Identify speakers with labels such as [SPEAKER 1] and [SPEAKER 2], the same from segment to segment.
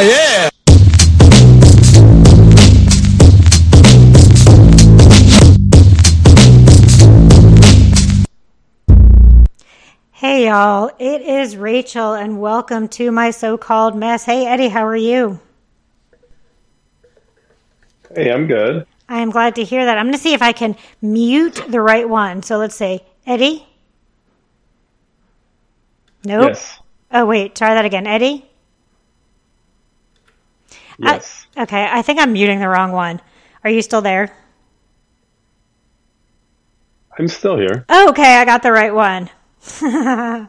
[SPEAKER 1] Oh, yeah.
[SPEAKER 2] Hey y'all, it is Rachel and welcome to my so-called mess. Hey Eddie, how are you?
[SPEAKER 3] Hey, I'm good.
[SPEAKER 2] I am glad to hear that. I'm going to see if I can mute the right one. So let's say Eddie. Nope.
[SPEAKER 3] Yes.
[SPEAKER 2] Oh wait, try that again. Eddie? I-
[SPEAKER 3] Yes.
[SPEAKER 2] okay, I think I'm muting the wrong one. Are you still there?
[SPEAKER 3] I'm still here.
[SPEAKER 2] Oh, okay, I got the right one.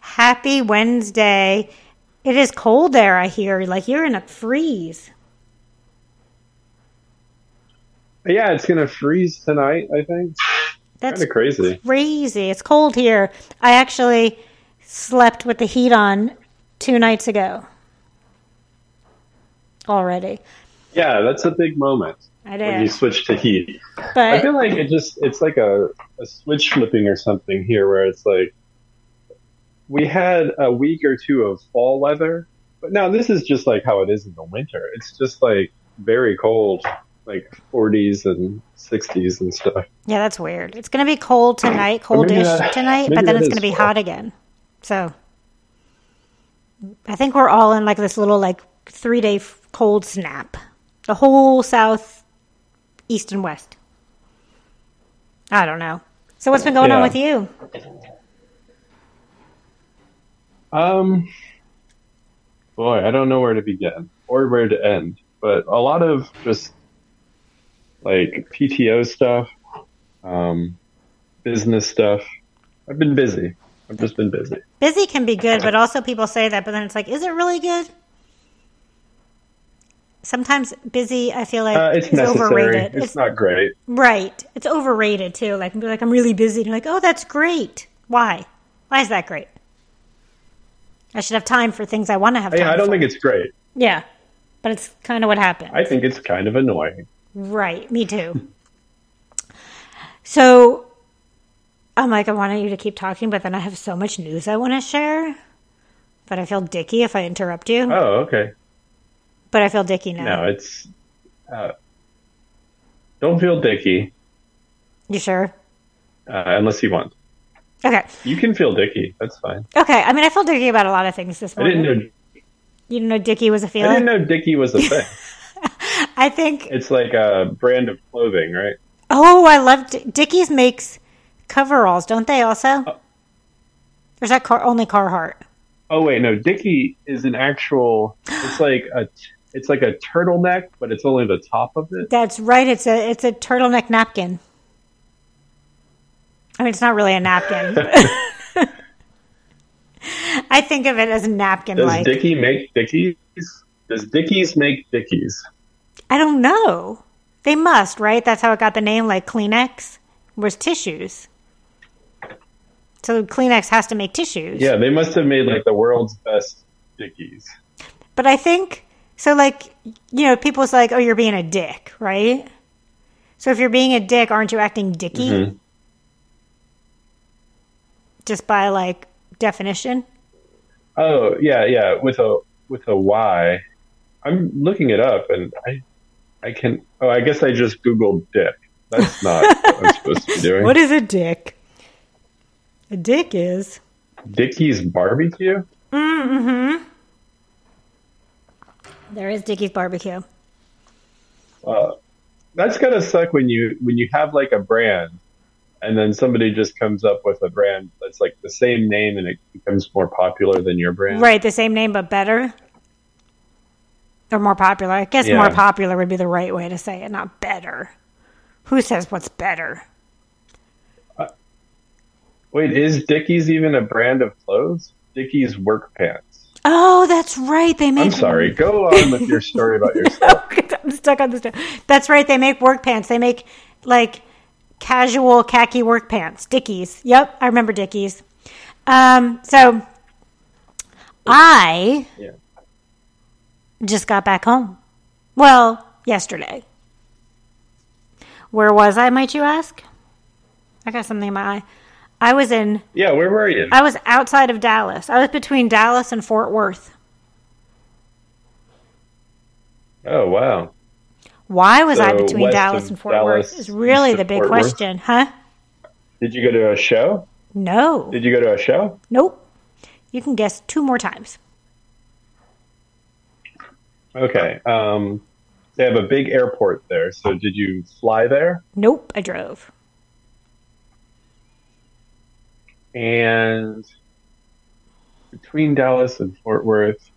[SPEAKER 2] Happy Wednesday. It is cold there, I hear. Like you're in a freeze.
[SPEAKER 3] Yeah, it's gonna freeze tonight. I think.
[SPEAKER 2] That's
[SPEAKER 3] Kind of crazy.
[SPEAKER 2] crazy. It's cold here. I actually slept with the heat on two nights ago. Already.
[SPEAKER 3] Yeah, that's a big moment
[SPEAKER 2] I
[SPEAKER 3] when you switch to heat.
[SPEAKER 2] But I
[SPEAKER 3] feel like it just it's like a, a switch flipping or something here, where it's like we had a week or two of fall weather, but now this is just like how it is in the winter. It's just like very cold, like 40s and 60s and stuff.
[SPEAKER 2] yeah, that's weird. It's going to be cold tonight, coldish
[SPEAKER 3] that-
[SPEAKER 2] tonight, but then it's going to be
[SPEAKER 3] fall.
[SPEAKER 2] hot again. So I think we're all in like this little like three day cold snap. The whole south, east, and west. I don't know. So what's been going on with you?
[SPEAKER 3] Um, boy, I don't know where to begin or where to end, but a lot of just like PTO stuff, um, business stuff. I've been busy. I've just been busy.
[SPEAKER 2] Busy can be good, but also people say that, but then it's like, is it really good? Sometimes busy, I feel like,
[SPEAKER 3] Uh, it's necessary.
[SPEAKER 2] overrated.
[SPEAKER 3] It's, not great.
[SPEAKER 2] right. It's overrated too. Like, like, I'm really busy. And you're like, oh, that's great. Why? Why is that great? I should have time for things I want to have time
[SPEAKER 3] Yeah, I don't
[SPEAKER 2] for.
[SPEAKER 3] think it's great.
[SPEAKER 2] Yeah, but it's kind of what happened.
[SPEAKER 3] I think it's kind of annoying.
[SPEAKER 2] Right, me too. so I'm like, I wanted you to keep talking, but then I have so much news I want to share. But I feel dicky if I interrupt you.
[SPEAKER 3] Oh, okay.
[SPEAKER 2] But I feel dicky now.
[SPEAKER 3] No, it's. Uh, don't feel dicky
[SPEAKER 2] You sure?
[SPEAKER 3] uh, unless you want.
[SPEAKER 2] Okay.
[SPEAKER 3] You can feel dicky. That's fine.
[SPEAKER 2] Okay. I mean, I feel dicky about a lot of things this morning.
[SPEAKER 3] I didn't know.
[SPEAKER 2] You didn't know dicky was a
[SPEAKER 3] I
[SPEAKER 2] feeling?
[SPEAKER 3] didn't know dicky was a thing.
[SPEAKER 2] I think.
[SPEAKER 3] It's like a brand of clothing, right?
[SPEAKER 2] Oh, I love Di- Dickies makes coveralls, don't they? Also, or is that car only Carhartt?
[SPEAKER 3] Oh wait, no. Dicky is an actual. It's like a. It's like a turtleneck, but it's only the top of it.
[SPEAKER 2] That's right. It's a it's a turtleneck napkin. I mean, it's not really a napkin. I think of it as a napkin
[SPEAKER 3] Does. Dicky make Dickies? Does Dickies make Dickies?
[SPEAKER 2] I don't know. They must, right? That's how it got the name, like Kleenex was tissues. So Kleenex has to make tissues.
[SPEAKER 3] Yeah, they must have made like the world's best Dickies.
[SPEAKER 2] But I think so. Like you know, people's like, "Oh, you're being a dick," right? So if you're being a dick, aren't you acting dicky?
[SPEAKER 3] Mhm.
[SPEAKER 2] Just by like definition.
[SPEAKER 3] Oh yeah, yeah. With a with a Y. I'm looking it up, and I I can. Oh, I guess I just googled dick. That's not what I'm supposed to be doing.
[SPEAKER 2] What is a dick? A dick is.
[SPEAKER 3] Dickey's barbecue?
[SPEAKER 2] Mm-hmm. There is Dickey's barbecue.
[SPEAKER 3] Uh, that's gotta suck when you when you have like a brand, and then somebody just comes up with a brand that's like the same name, and it becomes more popular than your brand.
[SPEAKER 2] Right, the same name but better. Or more popular. I guess
[SPEAKER 3] Yeah.
[SPEAKER 2] more popular would be the right way to say it, not better. Who says what's better?
[SPEAKER 3] Wait, is Dickies even a brand of clothes? Dickies work pants.
[SPEAKER 2] Oh, that's right. They make.
[SPEAKER 3] I'm sorry. Go on with your story about yourself.
[SPEAKER 2] I'm stuck on this. That's right. They make work pants. They make like casual khaki work pants. Dickies. Yep, I remember Dickies. Um, so I
[SPEAKER 3] Yeah.
[SPEAKER 2] just got back home. Well, yesterday. Where was I, might you ask? I got something in my eye. I was in
[SPEAKER 3] Yeah, where were you?
[SPEAKER 2] I was outside of Dallas. I was between Dallas and Fort Worth.
[SPEAKER 3] Oh wow.
[SPEAKER 2] Why was I between Dallas and Fort
[SPEAKER 3] Dallas,
[SPEAKER 2] Worth? Is really the big
[SPEAKER 3] Fort Worth?
[SPEAKER 2] question, huh?
[SPEAKER 3] Did you go to a show?
[SPEAKER 2] No.
[SPEAKER 3] Did you go to a show?
[SPEAKER 2] Nope. You can guess two more times.
[SPEAKER 3] Okay. Um, they have a big airport there. So did you fly there?
[SPEAKER 2] Nope, I drove.
[SPEAKER 3] And between Dallas and Fort Worth,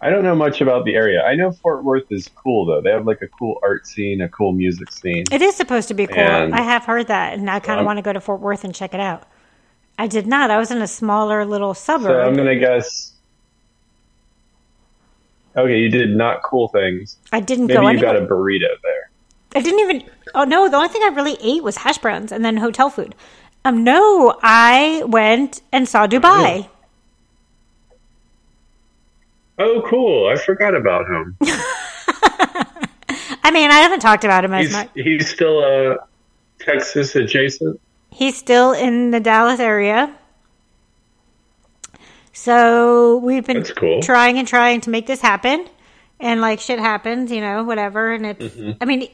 [SPEAKER 3] I don't know much about the area. I know Fort Worth is cool though. They have like a cool art scene, a cool music scene.
[SPEAKER 2] It is supposed to be cool.
[SPEAKER 3] And-
[SPEAKER 2] I have heard that, and I kind of
[SPEAKER 3] Um,
[SPEAKER 2] want to go to Fort Worth and check it out. I did not. I was in a smaller little suburb.
[SPEAKER 3] So I'm gonna guess. Okay, you did not cool things.
[SPEAKER 2] I didn't
[SPEAKER 3] Maybe
[SPEAKER 2] go
[SPEAKER 3] you got a burrito there.
[SPEAKER 2] I didn't even. Oh no! The only thing I really ate was hash browns and then hotel food. Um, no, I went and saw Dubai.
[SPEAKER 3] Oh, cool! I forgot about him.
[SPEAKER 2] I mean, I haven't talked about him as
[SPEAKER 3] He's
[SPEAKER 2] much.
[SPEAKER 3] he's still uh, Texas adjacent.
[SPEAKER 2] He's still in the Dallas area. So we've been
[SPEAKER 3] cool.
[SPEAKER 2] trying and trying to make this happen. And like shit happens, you know, whatever. And it's,
[SPEAKER 3] Mm-hmm.
[SPEAKER 2] I mean,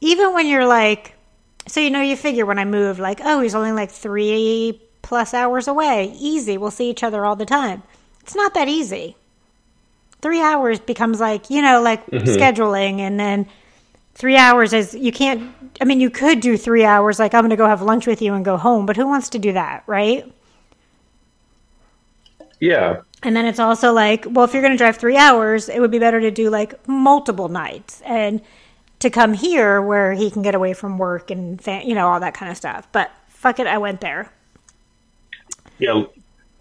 [SPEAKER 2] even when you're like, so you know, you figure when I moved, like, oh, he's only like three plus hours away. Easy. We'll see each other all the time. It's not that easy. Three hours becomes like, you know, like
[SPEAKER 3] Mm-hmm.
[SPEAKER 2] scheduling. And then three hours is, you can't, I mean, you could do three hours, like, I'm going to go have lunch with you and go home. But who wants to do that, right?
[SPEAKER 3] Yeah,
[SPEAKER 2] And then it's also like, well, if you're going to drive three hours, it would be better to do like multiple nights and to come here where he can get away from work and, fa- you know, all that kind of stuff. But fuck it, I went there.
[SPEAKER 3] yeah.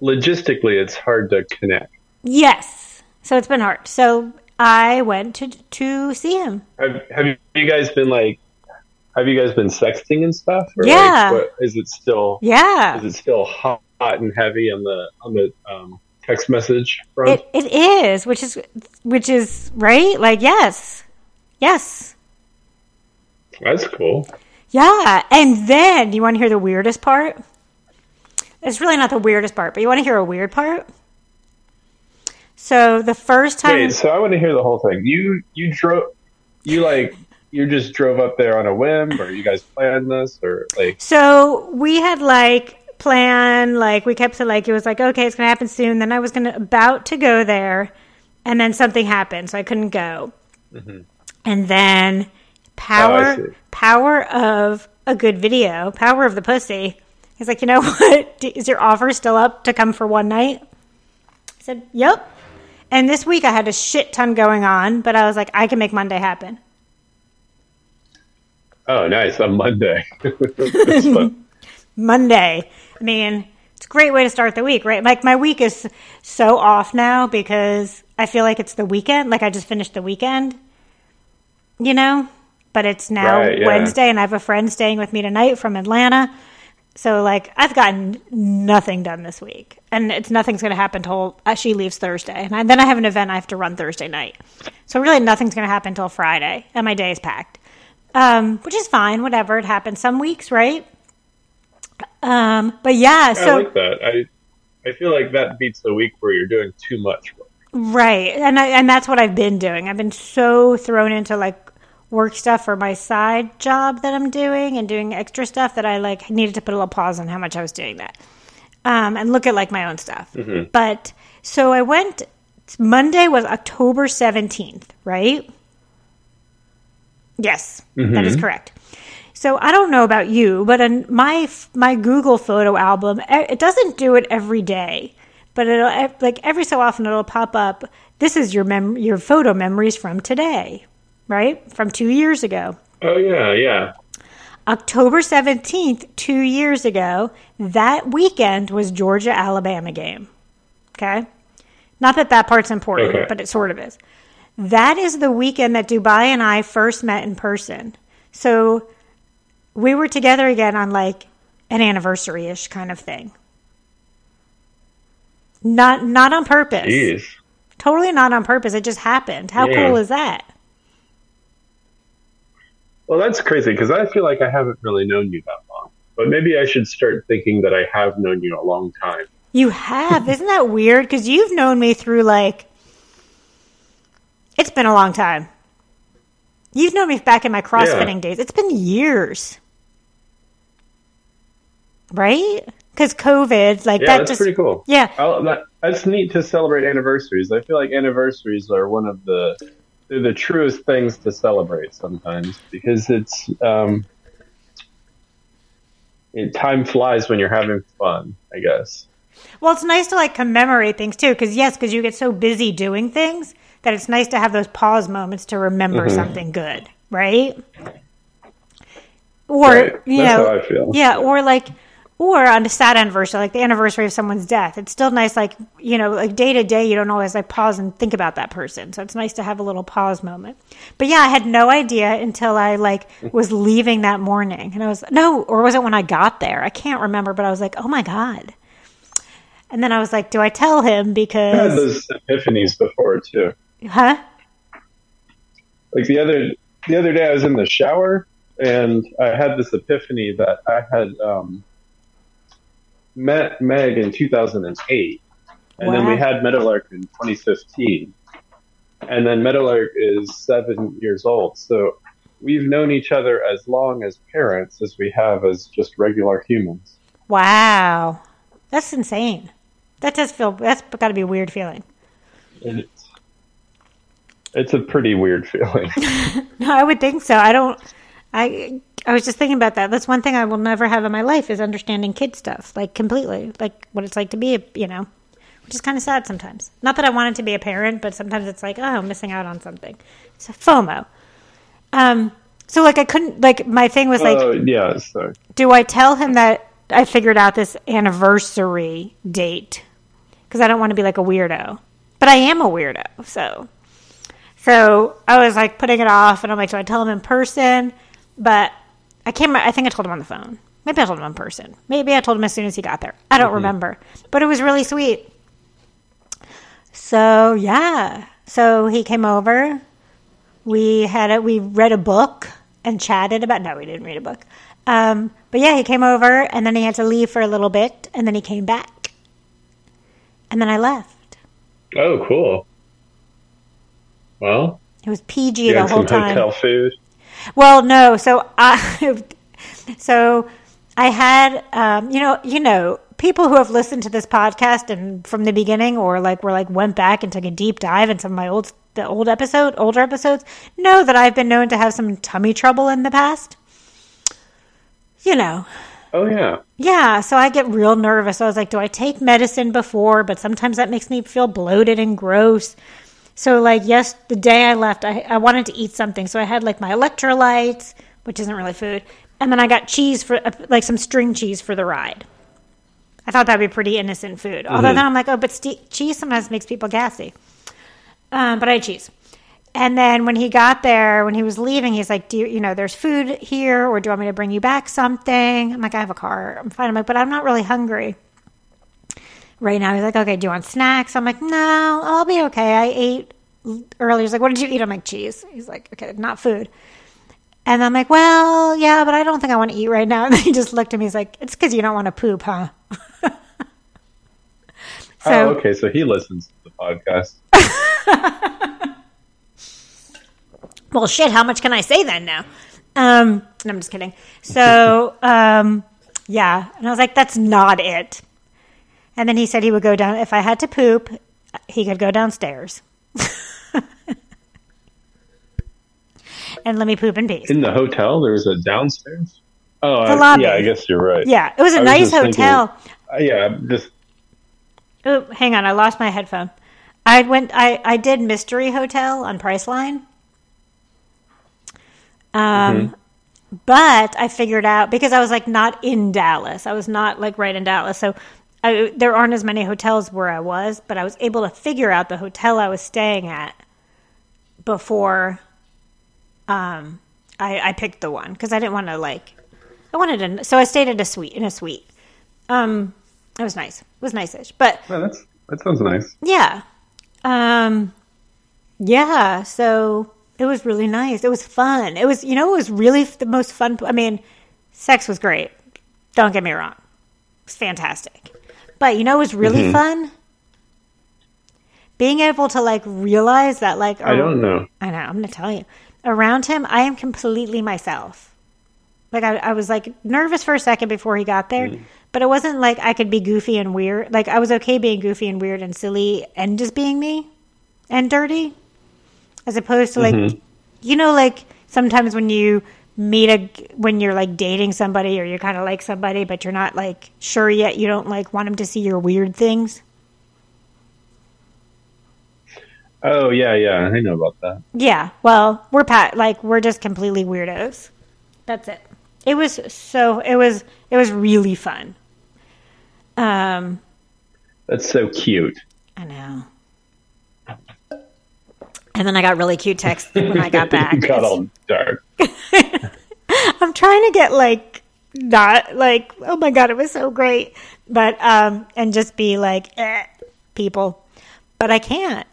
[SPEAKER 3] Logistically, it's hard to connect.
[SPEAKER 2] Yes. So it's been hard. So I went to to see him.
[SPEAKER 3] Have Have you guys been like? Have you guys been sexting and stuff? Or
[SPEAKER 2] Yeah.
[SPEAKER 3] Like, what, is it still?
[SPEAKER 2] Yeah.
[SPEAKER 3] Is it still hot and heavy on the on the um, text message front?
[SPEAKER 2] It, it is, which is which is right? Like yes. Yes.
[SPEAKER 3] That's cool.
[SPEAKER 2] Yeah. And then you want to hear the weirdest part? It's really not the weirdest part, but you want to hear a weird part? So the first time
[SPEAKER 3] Wait, so I want to hear the whole thing. You you drove, you like you just drove up there on a whim, or you guys planned this, or like
[SPEAKER 2] So we had like planned, like we kept to like it was like okay, it's gonna happen soon. Then I was gonna about to go there, and then something happened, so I couldn't go. Mm-hmm. And then Oh, power,
[SPEAKER 3] see.
[SPEAKER 2] power of a good video, power of the pussy. He's like, you know what? Is your offer still up to come for one night? I said, yep. And this week I had a shit ton going on, but I was like, I can make Monday happen.
[SPEAKER 3] oh, nice on Monday.
[SPEAKER 2] Monday. I mean, it's a great way to start the week, right? Like my week is so off now because I feel like it's the weekend. Like I just finished the weekend, you know? But it's now
[SPEAKER 3] Right, yeah.
[SPEAKER 2] Wednesday and I have a friend staying with me tonight from Atlanta. So like I've gotten nothing done this week. And it's nothing's going to happen till uh, she leaves Thursday. And I, then I have an event I have to run Thursday night. So really nothing's going to happen till Friday and my day is packed. Um, which is fine, whatever. It happens some weeks, right? Um, but yeah,
[SPEAKER 3] I like that. I I feel like that beats the week where you're doing too much work.
[SPEAKER 2] right, and I, and that's what I've been doing. I've been so thrown into like work stuff for my side job that I'm doing and doing extra stuff that I like needed to put a little pause on how much I was doing that, um, and look at like my own stuff. But so I went. Monday was October seventeenth, right? Yes, that is correct. So I don't know about you, but in my my Google photo album, it doesn't do it every day, but it'll like every so often it'll pop up. This is your mem- your photo memories from today, right? From two years ago,
[SPEAKER 3] Oh yeah, yeah.
[SPEAKER 2] October seventeenth, two years ago. That weekend was Georgia Alabama game. Okay, not that that part's important,
[SPEAKER 3] Okay.
[SPEAKER 2] but it sort of is. That is the weekend that Dubai and I first met in person. So we were together again on like an anniversary ish kind of thing. Not not on purpose.
[SPEAKER 3] Jeez.
[SPEAKER 2] Totally not on purpose. It just happened. How
[SPEAKER 3] Yeah.
[SPEAKER 2] cool is that?
[SPEAKER 3] Well, that's crazy because I feel like I haven't really known you that long. But maybe I should start thinking that I have known you a long time.
[SPEAKER 2] You have. Isn't that weird? Because you've known me through like It's been a long time. You've known me back in my CrossFitting days. It's been years. Right? Because COVID, like
[SPEAKER 3] Yeah,
[SPEAKER 2] that
[SPEAKER 3] that's
[SPEAKER 2] just.
[SPEAKER 3] pretty cool.
[SPEAKER 2] Yeah.
[SPEAKER 3] I'll, that, that's neat to celebrate anniversaries. I feel like anniversaries are one of the they're the truest things to celebrate sometimes because it's um, it, time flies when you're having fun. I guess.
[SPEAKER 2] Well, it's nice to like commemorate things too, because yes, because you get so busy doing things that it's nice to have those pause moments to remember
[SPEAKER 3] Mm-hmm.
[SPEAKER 2] something good, right? Or
[SPEAKER 3] Right.
[SPEAKER 2] you
[SPEAKER 3] That's
[SPEAKER 2] know,
[SPEAKER 3] how I feel.
[SPEAKER 2] yeah, or like, or on a sad anniversary, like the anniversary of someone's death. It's still nice, like you know, like day to day, you don't always like pause and think about that person. So it's nice to have a little pause moment. But yeah, I had no idea until I like was leaving that morning, and I was no, or was it when I got there? I can't remember, but I was like, oh my god. And then I was like, do I tell him
[SPEAKER 3] I had
[SPEAKER 2] because
[SPEAKER 3] those epiphanies before too.
[SPEAKER 2] huh?
[SPEAKER 3] Like the other the other day, I was in the shower and I had this epiphany that I had um, met Meg in 2008, and then we had Meadowlark in 2015, and then Meadowlark is seven years old. So we've known each other as long as parents as we have as just regular humans.
[SPEAKER 2] Wow, that's insane. That does feel that's got to be a weird feeling.
[SPEAKER 3] And it's, it's a pretty weird feeling.
[SPEAKER 2] No, I would think so. I don't. I I was just thinking about that. That's one thing I will never have in my life is understanding kid stuff, like completely, like what it's like to be, a, you know, which is kind of sad sometimes. Not that I wanted to be a parent, but sometimes it's like, oh, I'm missing out on something. It's a FOMO. Um. So like I couldn't like my thing was like,
[SPEAKER 3] Oh yeah, so
[SPEAKER 2] do I tell him that I figured out this anniversary date because I don't want to be like a weirdo, but I am a weirdo, so. So I was like putting it off, and I'm like, do I tell him in person? But I can't. remember- I think I told him on the phone. Maybe I told him in person. Maybe I told him as soon as he got there. I don't remember, but it was really sweet. So yeah, so he came over. We had a we read a book and chatted about. No, we didn't read a book. Um, but yeah, he came over, and then he had to leave for a little bit, and then he came back, and then I left.
[SPEAKER 3] oh cool. Well,
[SPEAKER 2] It was PG the whole
[SPEAKER 3] some
[SPEAKER 2] time.
[SPEAKER 3] hotel food.
[SPEAKER 2] Well, no. So I, so I had, um, you know, you know, people who have listened to this podcast and from the beginning, or like were like went back and took a deep dive in some of my old the old episode, older episodes, know that I've been known to have some tummy trouble in the past. You know,
[SPEAKER 3] Oh yeah.
[SPEAKER 2] yeah, so I get real nervous. I was like, do I take medicine before? But sometimes that makes me feel bloated and gross. So, like, yes, the day I left, I, I wanted to eat something. So I had like my electrolytes, which isn't really food. And then I got cheese for, uh, like, some string cheese for the ride. I thought that'd be pretty innocent food. Although then I'm like, oh, but ste cheese sometimes makes people gassy. Um, but I had cheese. And then when he got there, when he was leaving, he's like, "Do you, you know, there's food here, or do you want me to bring you back something?" I'm like, "I have a car. I'm fine." I'm like, "But I'm not really hungry right now." He's like, "Okay, do you want snacks?" I'm like, "No, I'll be okay. I ate earlier." He's like, "What did you eat?" I'm like, "Cheese." He's like, "Okay, not food." And I'm like, "Well, yeah, but I don't think I want to eat right now." And then he just looked at me. He's like, "It's because you don't want to poop, huh?" so
[SPEAKER 3] oh, okay. So he listens to the podcast.
[SPEAKER 2] well shit how much can i say then now um and i'm just kidding so um yeah and i was like that's not it and then he said he would go down if i had to poop he could go downstairs and let me poop in peace
[SPEAKER 3] In the hotel, there was a downstairs. Oh,
[SPEAKER 2] The
[SPEAKER 3] I-
[SPEAKER 2] lobby.
[SPEAKER 3] yeah. I guess you're right.
[SPEAKER 2] yeah it was a
[SPEAKER 3] I was
[SPEAKER 2] nice
[SPEAKER 3] thinking-
[SPEAKER 2] hotel
[SPEAKER 3] Uh, yeah. I'm Just
[SPEAKER 2] Oh, hang on, I lost my headphone. I went. I I did Mystery Hotel on Priceline. Um, but I figured out because I was like not in Dallas. I was not like right in Dallas, so I, there aren't as many hotels where I was. But I was able to figure out the hotel I was staying at before. Um, I I picked the one because I didn't want to like. I wanted to, so I stayed at a suite in a suite. Um, it was nice. It was nice-ish, but
[SPEAKER 3] that's that sounds nice.
[SPEAKER 2] yeah. Um yeah, so it was really nice. It was fun. It was you know it was really the most fun I mean, sex was great. Don't get me wrong. It was fantastic. But you know it was really mm-hmm. fun? being able to like realize that like
[SPEAKER 3] I don't know.
[SPEAKER 2] I know. I'm to tell you. Around him, I am completely myself. Like I, I was like nervous for a second before he got there, mm-hmm. but it wasn't like I could be goofy and weird. Like I was okay being goofy and weird and silly and just being me and dirty, as opposed to like, mm-hmm. you know, like sometimes when you meet a when you're like dating somebody or you're kind of like somebody, but you're not like sure yet. You don't like want them to see your weird things.
[SPEAKER 3] Oh yeah, yeah, I know about that.
[SPEAKER 2] Yeah, well, we're pat like we're just completely weirdos. That's it. It was so it was it was really fun. Um,
[SPEAKER 3] That's so cute.
[SPEAKER 2] I know. And then I got really cute texts when I got back.
[SPEAKER 3] it got all dark.
[SPEAKER 2] I'm trying to get like not like oh my god it was so great, but um and just be like eh, people, but I can't.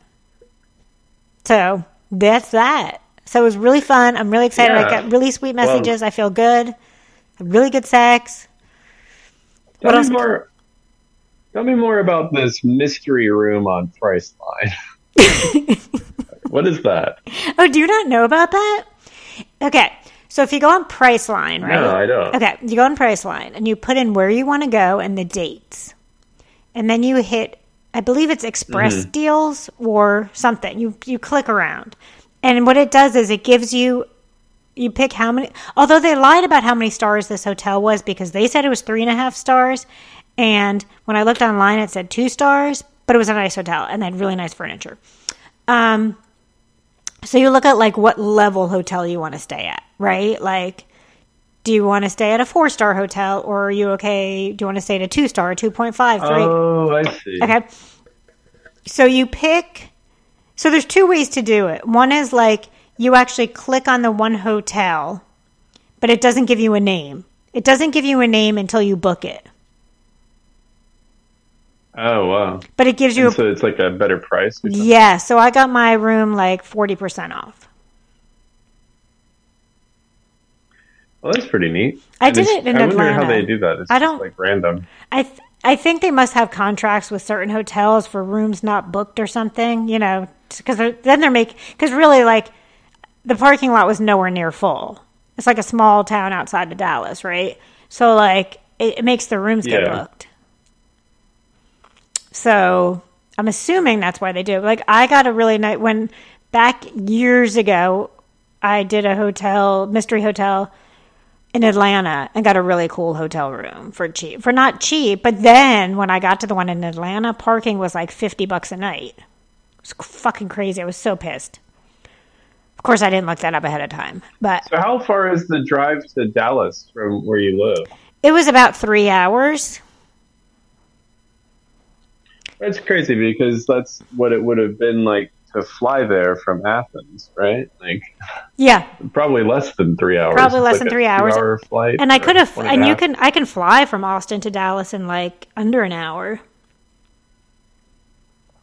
[SPEAKER 2] So that's that. So it was really fun. I'm really excited. I got really sweet
[SPEAKER 3] Well-
[SPEAKER 2] messages. I feel good. Really good sex.
[SPEAKER 3] Tell
[SPEAKER 2] What
[SPEAKER 3] me
[SPEAKER 2] else?
[SPEAKER 3] more. Tell me more about this mystery room on Priceline. what is that?
[SPEAKER 2] Oh, do you not know about that? Okay. So if you go on Priceline, right?
[SPEAKER 3] No, I don't.
[SPEAKER 2] Okay, you go on Priceline and you put in where you want to go and the dates. And then you hit I believe it's express
[SPEAKER 3] Mm-hmm.
[SPEAKER 2] deals or something. You you click around. And what it does is it gives you you pick how many although they lied about how many stars this hotel was because they said it was three and a half stars and when i looked online it said two stars but it was a nice hotel and they had really nice furniture um so you look at like what level hotel you want to stay at right like do you want to stay at a four star hotel or are you okay do you want to stay at a two star 2.5 3
[SPEAKER 3] Oh, I see.
[SPEAKER 2] Okay. So you pick. So there's two ways to do it. One is like you actually click on the one hotel, but it doesn't give you a name. It doesn't give you a name until you book it.
[SPEAKER 3] Oh wow.
[SPEAKER 2] But it gives you a
[SPEAKER 3] so it's like a better price.
[SPEAKER 2] yeah. So I got my room like forty percent off.
[SPEAKER 3] Well, that's pretty neat.
[SPEAKER 2] I
[SPEAKER 3] And
[SPEAKER 2] did it in
[SPEAKER 3] I wonder how they do that. It's
[SPEAKER 2] I don't-
[SPEAKER 3] like random.
[SPEAKER 2] I th- I think they must have contracts with certain hotels for rooms not booked or something. You know, because then they're making because really like the parking lot was nowhere near full. It's like a small town outside of Dallas, right? So like it, it makes the rooms get booked. So I'm assuming that's why they do. it. Like I got a really nice when back years ago, I did a hotel mystery hotel in Atlanta and got a really cool hotel room for cheap. For not cheap, but then when I got to the one in Atlanta, parking was like 50 bucks a night. It was fucking crazy. I was so pissed. Of course, I didn't look that up ahead of time, but
[SPEAKER 3] So how far is the drive to Dallas from where you live?
[SPEAKER 2] it was about three hours.
[SPEAKER 3] That's crazy because that's what it would have been like to fly there from Athens, right? Like
[SPEAKER 2] Yeah,
[SPEAKER 3] probably less than three hours.
[SPEAKER 2] Probably less
[SPEAKER 3] Like
[SPEAKER 2] than three hours.
[SPEAKER 3] two-hour flight,
[SPEAKER 2] and I could have,
[SPEAKER 3] one
[SPEAKER 2] and you can, I can fly from Austin to Dallas in like under an hour,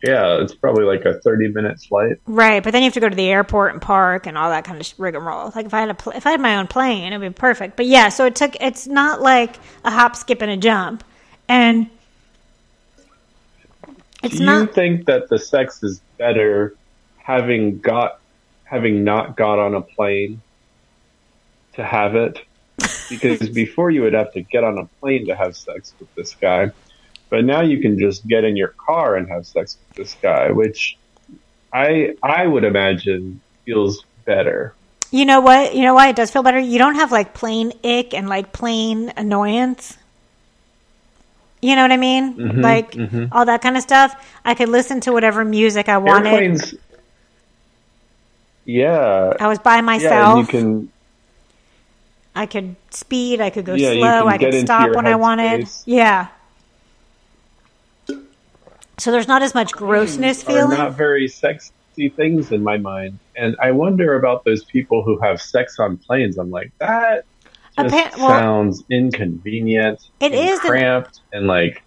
[SPEAKER 3] Yeah, it's probably like a thirty-minute flight.
[SPEAKER 2] right? But then you have to go to the airport and park and all that kind of rigmarole. Like if I had a, pl- if I had my own plane, it'd be perfect. But yeah, so it took. It's not like a hop, skip, and a jump, and it's not.
[SPEAKER 3] Do you
[SPEAKER 2] not.
[SPEAKER 3] think that the sex is better having got having not got on a plane to have it? Because before you would have to get on a plane to have sex with this guy, but now you can just get in your car and have sex with this guy, which I I would imagine feels better.
[SPEAKER 2] You know what? You know why it does feel better? You don't have like plane ick and like plane annoyance. You know what I mean?
[SPEAKER 3] Mm-hmm,
[SPEAKER 2] like all that kind of stuff. I could listen to whatever music I wanted.
[SPEAKER 3] Airplanes, yeah,
[SPEAKER 2] I was by
[SPEAKER 3] yeah,
[SPEAKER 2] myself.
[SPEAKER 3] and you can
[SPEAKER 2] I could speed. I could go
[SPEAKER 3] Yeah,
[SPEAKER 2] slow. I could stop when I wanted.
[SPEAKER 3] headspace.
[SPEAKER 2] Yeah. So there's not as much grossness feeling.
[SPEAKER 3] not very sexy things in my mind. And I wonder about those people who have sex on planes. I'm like, that just
[SPEAKER 2] Appa- well,
[SPEAKER 3] sounds inconvenient.
[SPEAKER 2] It
[SPEAKER 3] and
[SPEAKER 2] is an-
[SPEAKER 3] cramped and like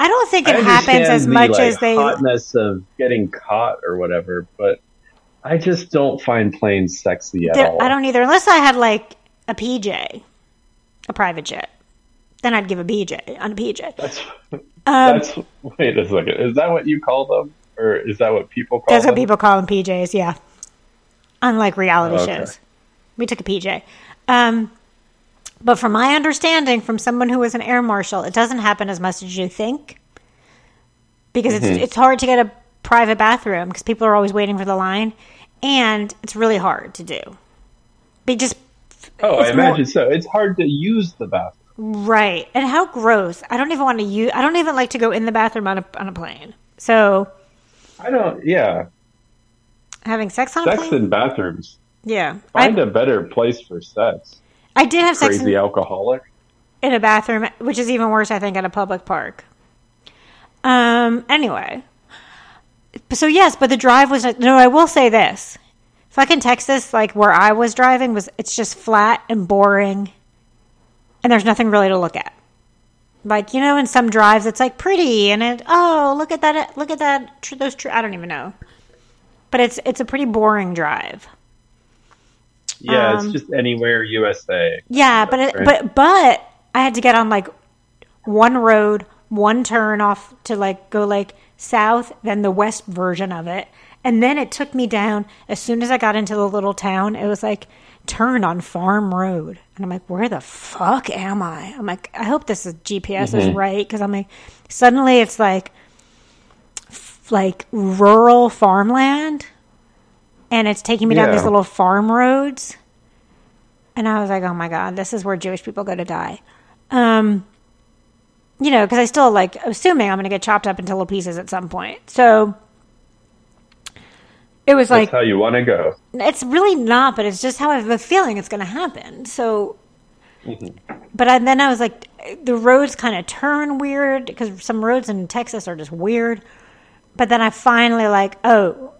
[SPEAKER 2] I don't think it happens as
[SPEAKER 3] the,
[SPEAKER 2] much
[SPEAKER 3] like,
[SPEAKER 2] as they.
[SPEAKER 3] hotness of getting caught or whatever, but I just don't find planes sexy at
[SPEAKER 2] There-
[SPEAKER 3] all.
[SPEAKER 2] I don't either, unless I had like a PJ, a private jet. Then I'd give a BJ on a PJ.
[SPEAKER 3] That's
[SPEAKER 2] Um,
[SPEAKER 3] that's wait a second. Is that what you call them? or is that what people call
[SPEAKER 2] That's what
[SPEAKER 3] them?
[SPEAKER 2] people call them PJs, yeah. Unlike reality
[SPEAKER 3] Oh, okay.
[SPEAKER 2] shows. We took a PJ. Um, but from my understanding, from someone who was an air marshal, it doesn't happen as much as you think. Because it's
[SPEAKER 3] Mm-hmm.
[SPEAKER 2] it's hard to get a private bathroom because people are always waiting for the line, and it's really hard to do. But just
[SPEAKER 3] Oh, I
[SPEAKER 2] it's more-
[SPEAKER 3] imagine so. It's hard to use the bathroom.
[SPEAKER 2] right, and how gross! I don't even want to use. I don't even like to go in the bathroom on a on a plane. So
[SPEAKER 3] I don't. Yeah,
[SPEAKER 2] having sex on a
[SPEAKER 3] sex in bathrooms.
[SPEAKER 2] yeah.
[SPEAKER 3] Find a better place for sex.
[SPEAKER 2] I did have sex in,
[SPEAKER 3] Crazy alcoholic.
[SPEAKER 2] in a bathroom, which is even worse, I think, at a public park. Um. Anyway, so yes, but the drive was no. I will say this: fucking Texas, like where I was driving, was it's just flat and boring, and there's nothing really to look at. Like you know, in some drives, it's like pretty, and it oh look at that, look at that, tr- those. I don't even know, but it's it's a pretty boring drive.
[SPEAKER 3] Yeah,
[SPEAKER 2] Um,
[SPEAKER 3] it's just anywhere USA.
[SPEAKER 2] Yeah, but it,
[SPEAKER 3] Right.
[SPEAKER 2] but but I had to get on like one road, one turn off to like go like south, then the west version of it, and then it took me down. As soon as I got into the little town, it was like turn on Farm Road, and I'm like, where the fuck am I? I'm like, I hope this is GPS is right because I'm like, suddenly it's like f- like rural farmland. And it's taking me down these little farm roads. And I was like, oh my God, this is where Jewish people go to die. Um, you know, because I still like assuming I'm going to get chopped up into little pieces at some point. So it was
[SPEAKER 3] That's
[SPEAKER 2] like,
[SPEAKER 3] how you want to go.
[SPEAKER 2] it's really not, but it's just how I have a feeling it's going to happen. So, but I, then I was like, the roads kind of turn weird because some roads in Texas are just weird. But then I finally like, oh,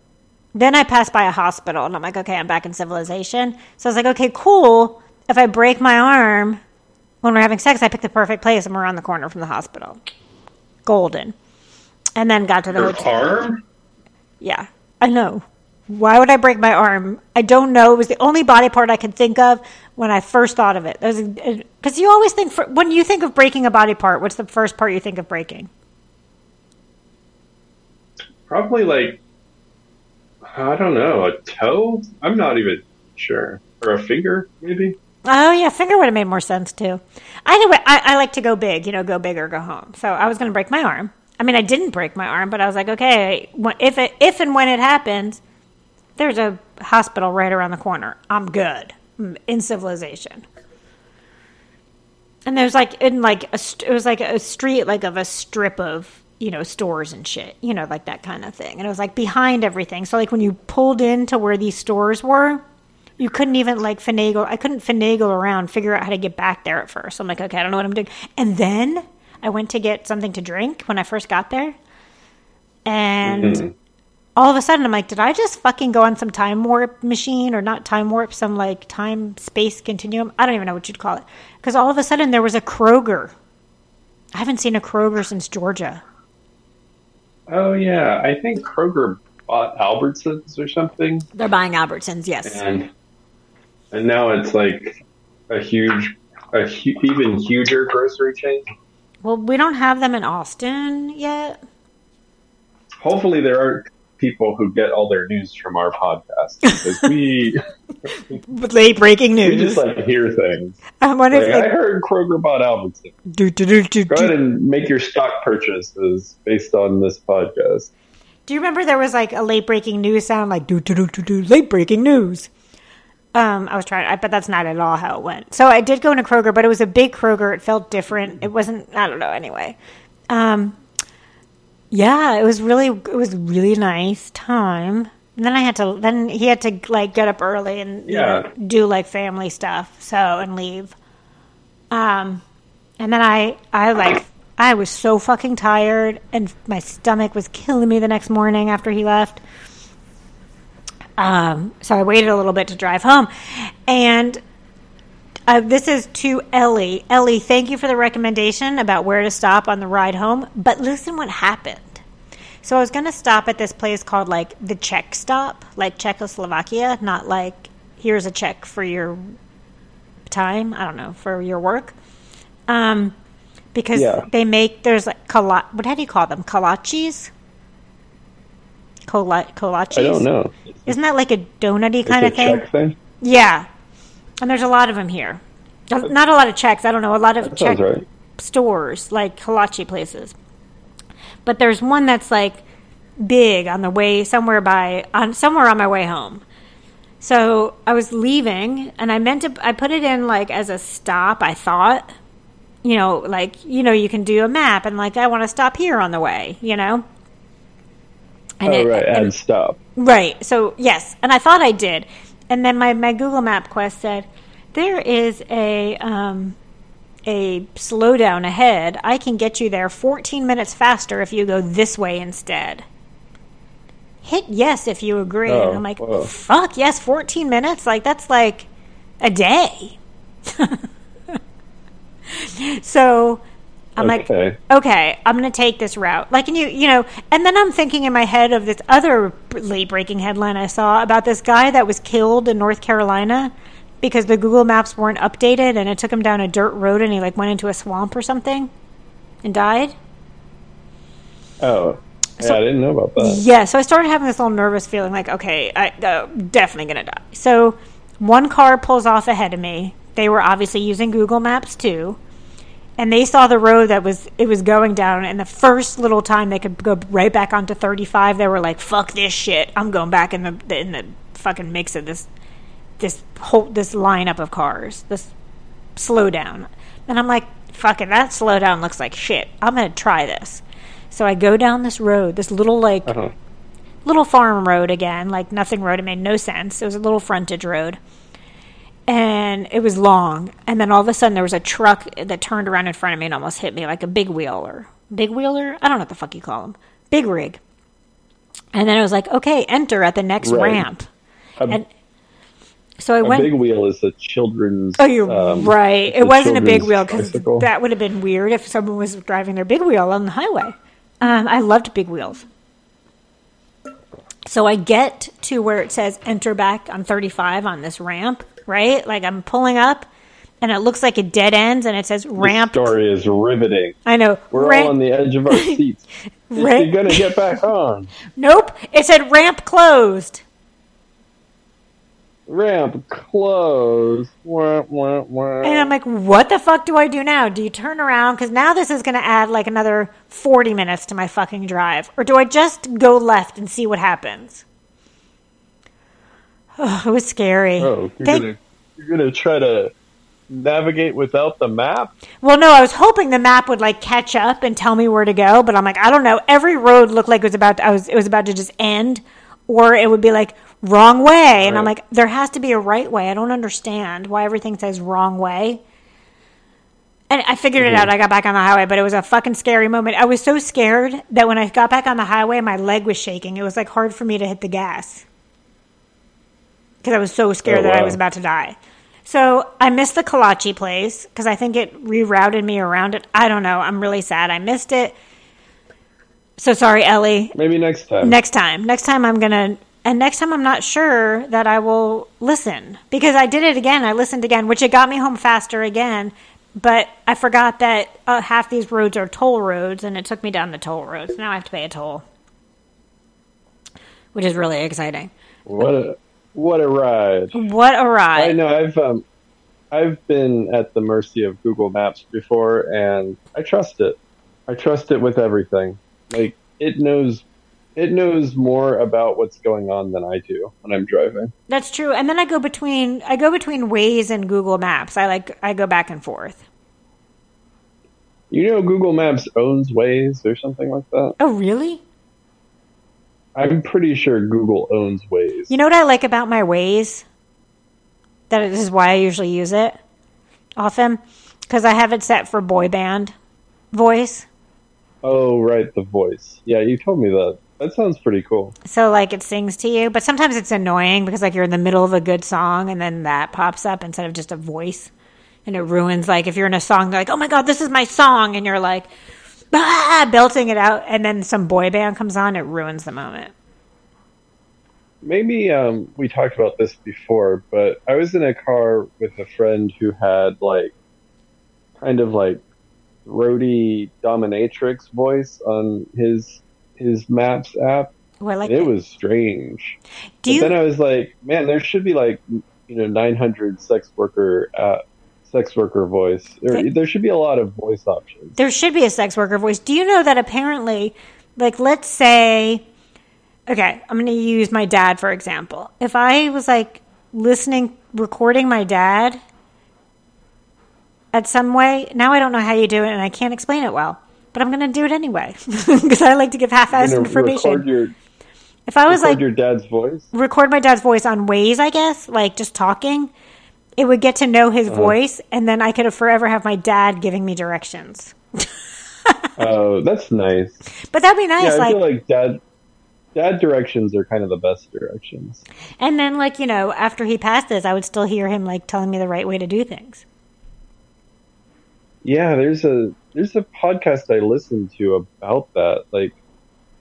[SPEAKER 2] then I passed by a hospital and I'm like, okay, I'm back in civilization. So I was like, okay, cool. If I break my arm when we're having sex, I pick the perfect place. I'm around the corner from the hospital. Golden. And then got to the
[SPEAKER 3] Your
[SPEAKER 2] hotel.
[SPEAKER 3] arm?
[SPEAKER 2] Yeah, I know. Why would I break my arm? I don't know. It was the only body part I could think of when I first thought of it. Because you always think, for, when you think of breaking a body part, what's the first part you think of breaking?
[SPEAKER 3] Probably like I don't know, a toe? I'm not even sure. Or a finger, maybe?
[SPEAKER 2] Oh yeah, finger would have made more sense too. Anyway, I, I like to go big, you know, go big or go home. So I was going to break my arm. I mean, I didn't break my arm, but I was like, okay, if it, if and when it happens, there's a hospital right around the corner. I'm good I'm in civilization. And there's like in like a it was like a street like of a strip of you know stores and shit, you know, like that kind of thing. And it was like behind everything. So like when you pulled into where these stores were, you couldn't even like finagle. I couldn't finagle around, figure out how to get back there at first. I'm like, okay, I don't know what I'm doing. And then I went to get something to drink when I first got there, and mm-hmm. all of a sudden I'm like, did I just fucking go on some time warp machine or not time warp, some like time space continuum? I don't even know what you'd call it. Because all of a sudden there was a Kroger. I haven't seen a Kroger since Georgia.
[SPEAKER 3] Oh yeah, I think Kroger bought Albertsons or something,
[SPEAKER 2] They're buying Albertsons, yes.
[SPEAKER 3] and and now it's like a huge, a hu- even huger grocery chain.
[SPEAKER 2] Well, we don't have them in Austin yet.
[SPEAKER 3] Hopefully, there aren't people who get all their news from our podcast because we
[SPEAKER 2] late breaking
[SPEAKER 3] we
[SPEAKER 2] news.
[SPEAKER 3] just like hear things.
[SPEAKER 2] I wonder
[SPEAKER 3] Like,
[SPEAKER 2] if
[SPEAKER 3] I heard Kroger bought Albertsons.
[SPEAKER 2] do, do, do, do,
[SPEAKER 3] Go ahead and make your stock purchases based on this podcast.
[SPEAKER 2] Do you remember there was like a late breaking news sound like do do do do do late breaking news? Um, I was trying, I, but that's not at all how it went. So I did go into Kroger, but it was a big Kroger. It felt different. It wasn't. I don't know. Anyway, um, yeah, it was really it was really nice time. And then I had to. Then he had to like get up early and you know, do like family stuff. So and leave. Um, and then I I like I was so fucking tired, and my stomach was killing me the next morning after he left. Um, so I waited a little bit to drive home, and uh, this is to Ellie. Ellie, thank you for the recommendation about where to stop on the ride home. But listen, what happened. So I was going to stop at this place called like the Czech stop, like Czechoslovakia, not like here's a check for your time. I don't know for your work. Um, because
[SPEAKER 3] Yeah.
[SPEAKER 2] they make there's like kala, what how do you call them? Kolaches. Kola- kolaches.
[SPEAKER 3] I don't know.
[SPEAKER 2] Isn't that like a donutty kind of thing?
[SPEAKER 3] Thing.
[SPEAKER 2] Yeah, and there's a lot of them here. Not a lot of Czechs. I don't know. A lot of Czech
[SPEAKER 3] right.
[SPEAKER 2] stores, like kolache places. But there's one that's like big on the way somewhere by on somewhere on my way home. So I was leaving and I meant to I put it in like as a stop, I thought. You know, like you know, you can do a map and like I want to stop here on the way, you know? And
[SPEAKER 3] oh
[SPEAKER 2] it-
[SPEAKER 3] right,
[SPEAKER 2] and-
[SPEAKER 3] and stop.
[SPEAKER 2] Right. So yes, and I thought I did, and then my, my Google Map quest said there is a um, a slowdown ahead. I can get you there 14 minutes faster if you go this way instead. Hit yes if you agree.
[SPEAKER 3] Oh,
[SPEAKER 2] and I'm like,
[SPEAKER 3] whoa.
[SPEAKER 2] fuck yes, 14 minutes. Like that's like a day. so I'm like,
[SPEAKER 3] okay.
[SPEAKER 2] okay, I'm going to take this route. Like, and you, you know, and then I'm thinking in my head of this other late breaking headline I saw about this guy that was killed in North Carolina because the Google Maps weren't updated and it took him down a dirt road and he like went into a swamp or something and died.
[SPEAKER 3] Oh, yeah,
[SPEAKER 2] So-
[SPEAKER 3] I didn't know about that.
[SPEAKER 2] Yeah, so I started having this little nervous feeling like, okay, I uh, definitely gonna die. So one car pulls off ahead of me. They were obviously using Google Maps too, and they saw the road that was it was going down. And the first little time they could go right back onto thirty five, they were like, "Fuck this shit! I'm going back in the in the fucking mix of this this whole this lineup of cars, this slowdown." And I'm like, fucking it, that slowdown looks like shit. I'm gonna try this." So I go down this road, this little like
[SPEAKER 3] Uh-huh.
[SPEAKER 2] little farm road again, like nothing road. It made no sense. It was a little frontage road. And it was long. And then all of a sudden there was a truck that turned around in front of me and almost hit me like a big wheeler. Big wheeler? I don't know what the fuck you call them. Big rig. And then it was like, okay, enter at the next
[SPEAKER 3] Right.
[SPEAKER 2] ramp.
[SPEAKER 3] A,
[SPEAKER 2] And so I
[SPEAKER 3] a
[SPEAKER 2] went.
[SPEAKER 3] big wheel is a children's.
[SPEAKER 2] Oh, you're
[SPEAKER 3] um,
[SPEAKER 2] right. It wasn't a big wheel because that would have been weird if someone was driving their big wheel on the highway. Um, I loved big wheels. So I get to where it says enter back on 35 on this ramp, right? Like I'm pulling up and it looks like a dead end and it says
[SPEAKER 3] This
[SPEAKER 2] ramp.
[SPEAKER 3] story is riveting.
[SPEAKER 2] I know.
[SPEAKER 3] We're
[SPEAKER 2] Ramp-
[SPEAKER 3] all on the edge of our seats.
[SPEAKER 2] Right.
[SPEAKER 3] You're gonna get back on.
[SPEAKER 2] Nope. It said ramp closed.
[SPEAKER 3] Ramp closed. Wah, wah, wah.
[SPEAKER 2] And I'm like, what the fuck do I do now? Do you turn around? Because now this is going to add like another 40 minutes to my fucking drive. Or do I just go left and see what happens? Oh, it was scary.
[SPEAKER 3] oh, you're
[SPEAKER 2] Thank-
[SPEAKER 3] gonna you're gonna try to navigate without the map.
[SPEAKER 2] Well, no, I was hoping the map would like catch up and tell me where to go, but I'm like, I don't know. Every road looked like it was about to, I was it was about to just end, or it would be like wrong way, and I'm like, there has to be a right way. I don't understand why everything says wrong way. And I figured it mm-hmm. out. I got back on the highway, but it was a fucking scary moment. I was so scared that when I got back on the highway, my leg was shaking. It was like hard for me to hit the gas because I was so scared
[SPEAKER 3] Oh,
[SPEAKER 2] that I was about to die. So I missed the kolache place because I think it rerouted me around it. I don't know. I'm really sad. I missed it. So sorry, Ellie.
[SPEAKER 3] Maybe next time.
[SPEAKER 2] Next time. Next time I'm going to. And next time I'm not sure that I will listen because I did it again. I listened again, which it got me home faster again. But I forgot that uh, half these roads are toll roads and it took me down the toll roads. Now I have to pay a toll, which is really exciting.
[SPEAKER 3] What a what a ride.
[SPEAKER 2] What a ride.
[SPEAKER 3] I know I've um I've been at the mercy of Google Maps before and I trust it. I trust it with everything. Like it knows it knows more about what's going on than I do when I'm driving.
[SPEAKER 2] That's true. And then I go between I go between Waze and Google Maps. I like I go back and forth.
[SPEAKER 3] You know Google Maps owns Waze or something like that?
[SPEAKER 2] Oh, really?
[SPEAKER 3] I'm pretty sure Google owns Waze.
[SPEAKER 2] You know what I like about my Waze? That this why I usually use it often because I have it set for boy band voice.
[SPEAKER 3] oh, right, the voice. Yeah, you told me that. That sounds pretty cool.
[SPEAKER 2] So like it sings to you, but sometimes it's annoying because like you're in the middle of a good song and then that pops up instead of just a voice. And it ruins like if you're in a song they're like, "Oh my god, this is my song." And you're like ah, belting it out and then some boy band comes on, it ruins the moment.
[SPEAKER 3] Maybe um, we talked about this before, but I was in a car with a friend who had like kind of like roadie dominatrix voice on his his Maps app,
[SPEAKER 2] Oh, I like
[SPEAKER 3] it
[SPEAKER 2] that.
[SPEAKER 3] was strange.
[SPEAKER 2] Do
[SPEAKER 3] but
[SPEAKER 2] you?
[SPEAKER 3] then I was like, man, there should be like you know 900 sex worker uh, sex worker voice. There, there should be a lot of voice options.
[SPEAKER 2] there should be a sex worker voice. Do you know that apparently, like, let's say, okay, I'm going to use my dad for example. If I was like listening, recording my dad at some way, now I don't know how you do it and I can't explain it well, but I'm going to do it anyway because I like to give half-assed information.
[SPEAKER 3] your
[SPEAKER 2] if I was
[SPEAKER 3] record
[SPEAKER 2] like
[SPEAKER 3] your dad's voice.
[SPEAKER 2] record my dad's voice on Waze, I guess, like just talking, it would get to know his uh-huh. voice, and then I could forever have my dad giving me directions.
[SPEAKER 3] Oh, that's nice.
[SPEAKER 2] But that'd be nice,
[SPEAKER 3] Yeah, I
[SPEAKER 2] like,
[SPEAKER 3] feel like dad dad directions are kind of the best directions.
[SPEAKER 2] and then like you know, after he passed this, I would still hear him like telling me the right way to do things.
[SPEAKER 3] Yeah, there's a there's a podcast I listened to about that. Like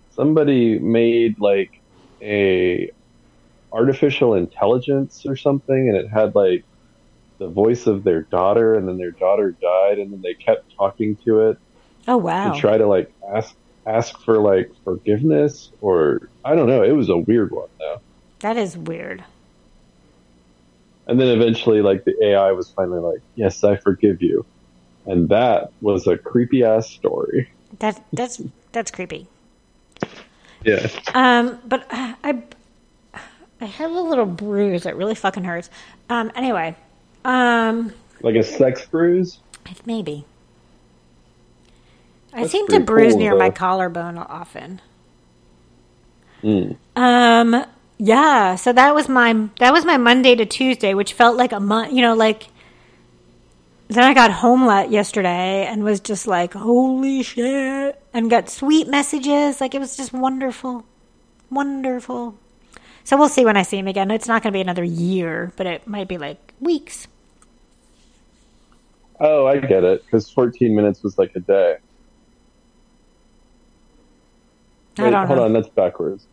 [SPEAKER 3] somebody made like a artificial intelligence or something and it had like the voice of their daughter and then their daughter died and then they kept talking to it
[SPEAKER 2] Oh wow,
[SPEAKER 3] to try to like ask ask for like forgiveness or I don't know, it was a weird one though.
[SPEAKER 2] that is weird.
[SPEAKER 3] And then eventually like the AI was finally like, "Yes, I forgive you." And that was a creepy ass story.
[SPEAKER 2] That that's that's creepy.
[SPEAKER 3] Yeah.
[SPEAKER 2] Um, but I I have a little bruise that really fucking hurts. Um, anyway, um,
[SPEAKER 3] Like a sex bruise?
[SPEAKER 2] maybe. I seem to bruise
[SPEAKER 3] cool,
[SPEAKER 2] near my collarbone often.
[SPEAKER 3] Mm.
[SPEAKER 2] Um, yeah. So that was my that was my Monday to Tuesday, which felt like a month. You know, like then I got home yesterday and was just like, holy shit, and got sweet messages. Like it was just wonderful, wonderful. So we'll see when I see him again. It's not going to be another year, but it might be like weeks.
[SPEAKER 3] Oh, I get it. Because 14 minutes was like a day. Wait, hold
[SPEAKER 2] know.
[SPEAKER 3] on, that's backwards.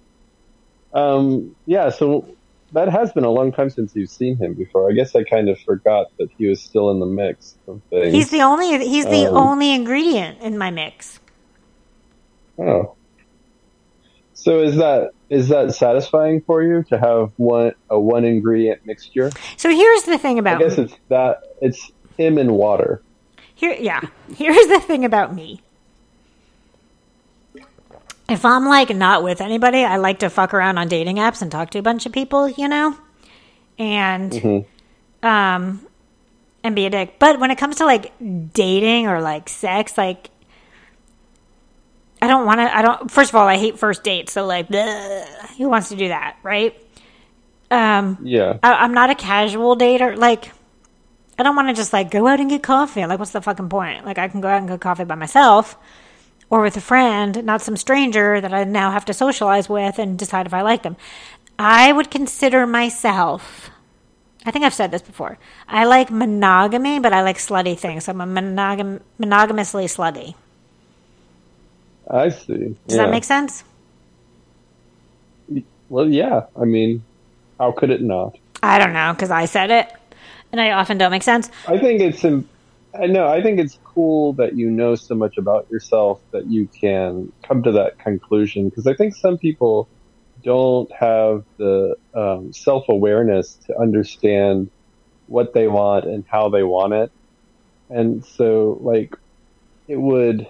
[SPEAKER 3] Um, yeah, so that has been a long time since you've seen him before. I guess I kind of forgot that he was still in the mix of things.
[SPEAKER 2] He's the only he's the
[SPEAKER 3] Um,
[SPEAKER 2] only ingredient in my mix.
[SPEAKER 3] Oh. So is that is that satisfying for you to have one a one ingredient mixture?
[SPEAKER 2] So here's the thing about
[SPEAKER 3] I
[SPEAKER 2] guess
[SPEAKER 3] it's that it's him and water.
[SPEAKER 2] Here, yeah. Here's the thing about me. If I'm like not with anybody, I like to fuck around on dating apps and talk to a bunch of people, you know, and
[SPEAKER 3] Mm-hmm.
[SPEAKER 2] um, and be a dick. But when it comes to like dating or like sex, like I don't want to. I don't. First of all, I hate first dates. So like, bleh, who wants to do that, right? Um,
[SPEAKER 3] Yeah.
[SPEAKER 2] I, I'm not a casual dater. Like, I don't want to just like go out and get coffee. Like, what's the fucking point? Like, I can go out and get coffee by myself or with a friend, not some stranger that I now have to socialize with and decide if I like them. I would consider myself. I think I've said this before. I like monogamy, but I like slutty things. I'm a monogam- monogamously slutty.
[SPEAKER 3] I see.
[SPEAKER 2] Does that make sense?
[SPEAKER 3] Well, yeah. I mean, how could it not?
[SPEAKER 2] I don't know because I said it, and I often don't make sense.
[SPEAKER 3] I think it's I know. I think it's cool that you know so much about yourself that you can come to that conclusion. Because I think some people don't have the um, self awareness to understand what they want and how they want it, and so like it would,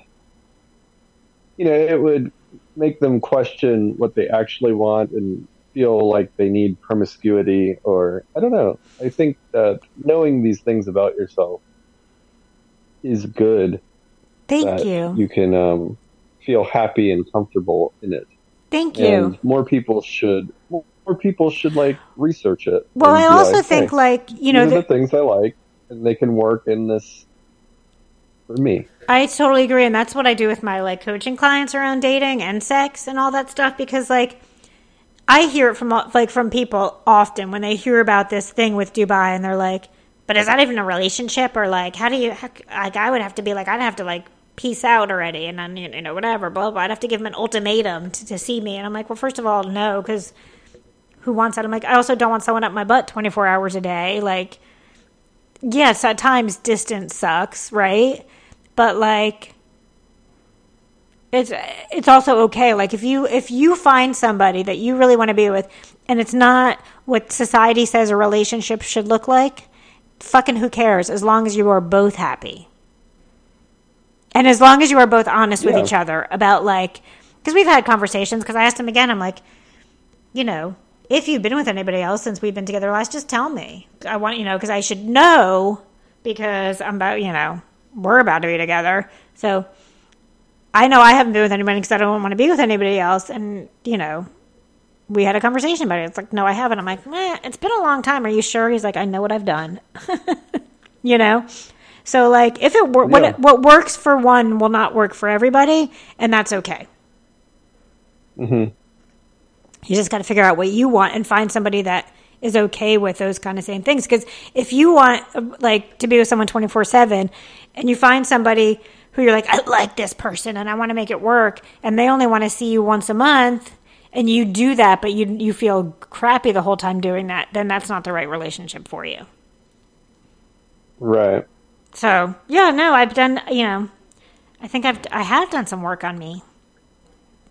[SPEAKER 3] you know, it would make them question what they actually want and feel like they need promiscuity or I don't know. I think that knowing these things about yourself is good.
[SPEAKER 2] Thank you.
[SPEAKER 3] You can um, feel happy and comfortable in it.
[SPEAKER 2] Thank you.
[SPEAKER 3] And more people should more people should like research it.
[SPEAKER 2] Well, I also
[SPEAKER 3] like,
[SPEAKER 2] think
[SPEAKER 3] "Hey,
[SPEAKER 2] like you know the,
[SPEAKER 3] the things I like and they can work in this for me.
[SPEAKER 2] I totally agree, and that's what I do with my like coaching clients around dating and sex and all that stuff because like I hear it from uh, like from people often when they hear about this thing with Dubai and they're like, "But is that even a relationship?" Or like, "How do you?" How, like, I would have to be like, I'd have to like peace out already, and then you know whatever, blah blah. I'd have to give them an ultimatum to, to see me, and I'm like, well, first of all, no, because who wants that? I'm like, I also don't want someone up my butt 24 hours a day, like. Yes, at times distance sucks, right? But like it's it's also okay. Like if you if you find somebody that you really want to be with, and it's not what society says a relationship should look like, fucking who cares? As long as you are both happy, and as long as you are both honest with
[SPEAKER 3] Yeah.
[SPEAKER 2] each other about like, because we've had conversations. Because I asked him again, I'm like, you know, if you've been with anybody else since we've been together last, just tell me. I want you know because I should know because I'm about you know we're about to be together, so. I know I haven't been with anybody because I don't want to be with anybody else. And, you know, we had a conversation about it. It's like, no, I haven't. I'm like, eh, it's been a long time. Are you sure? He's like, I know what I've done. you know? So, like, if it wor-
[SPEAKER 3] Yeah.
[SPEAKER 2] what, what works for one will not work for everybody, and that's okay.
[SPEAKER 3] Mm-hmm.
[SPEAKER 2] You just got to figure out what you want and find somebody that is okay with those kind of same things. Because if you want, like, to be with someone 24 7 and you find somebody who you're like, I like this person and I want to make it work, and they only want to see you once a month, and you do that, but you, you feel crappy the whole time doing that, then that's not the right relationship for you.
[SPEAKER 3] Right.
[SPEAKER 2] So, yeah, no, I've done, you know, I think I've, I have done some work on me.